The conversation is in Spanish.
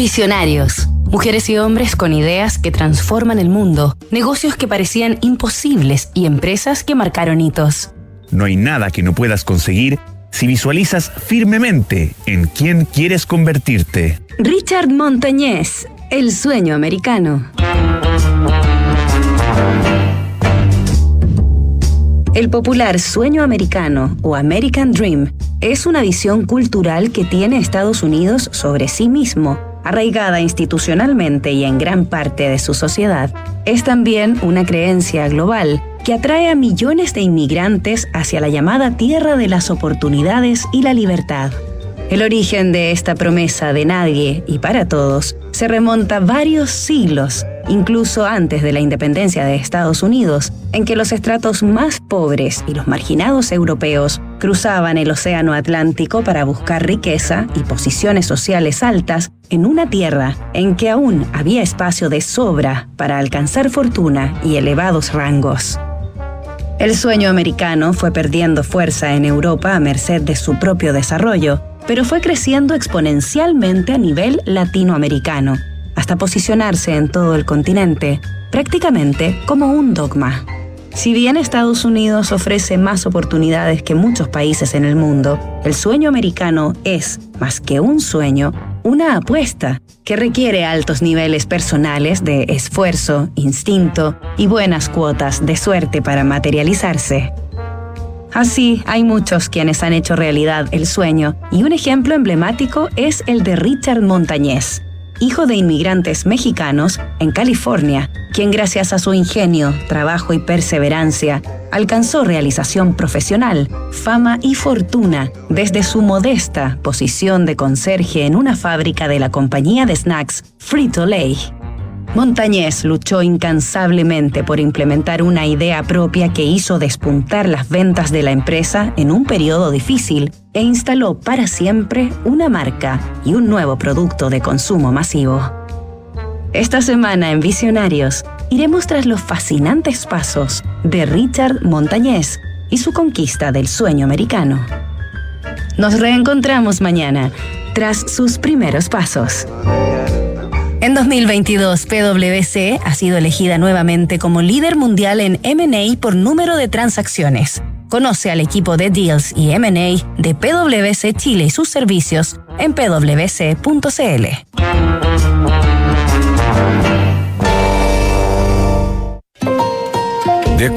Visionarios. Mujeres y hombres con ideas que transforman el mundo, negocios que parecían imposibles y empresas que marcaron hitos. No hay nada que no puedas conseguir si visualizas firmemente en quién quieres convertirte. Richard Montañez, El sueño americano. El popular sueño americano o American Dream es una visión cultural que tiene Estados Unidos sobre sí mismo, arraigada institucionalmente y en gran parte de su sociedad. Es también una creencia global que atrae a millones de inmigrantes hacia la llamada tierra de las oportunidades y la libertad. El origen de esta promesa de nadie y para todos se remonta varios siglos, incluso antes de la independencia de Estados Unidos, en que los estratos más pobres y los marginados europeos cruzaban el Océano Atlántico para buscar riqueza y posiciones sociales altas en una tierra en que aún había espacio de sobra para alcanzar fortuna y elevados rangos. El sueño americano fue perdiendo fuerza en Europa a merced de su propio desarrollo, pero fue creciendo exponencialmente a nivel latinoamericano, hasta posicionarse en todo el continente, prácticamente como un dogma. Si bien Estados Unidos ofrece más oportunidades que muchos países en el mundo, el sueño americano es, más que un sueño, una apuesta que requiere altos niveles personales de esfuerzo, instinto y buenas cuotas de suerte para materializarse. Así, hay muchos quienes han hecho realidad el sueño, y un ejemplo emblemático es el de Richard Montañez, hijo de inmigrantes mexicanos en California, quien gracias a su ingenio, trabajo y perseverancia alcanzó realización profesional, fama y fortuna desde su modesta posición de conserje en una fábrica de la compañía de snacks Frito Lay. Montañez luchó incansablemente por implementar una idea propia que hizo despuntar las ventas de la empresa en un periodo difícil e instaló para siempre una marca y un nuevo producto de consumo masivo. Esta semana en Visionarios iremos tras los fascinantes pasos de Richard Montañez y su conquista del sueño americano. Nos reencontramos mañana tras sus primeros pasos. En 2022, PwC ha sido elegida nuevamente como líder mundial en MA por número de transacciones. Conoce al equipo de Deals y MA de PwC Chile y sus servicios en pwc.cl.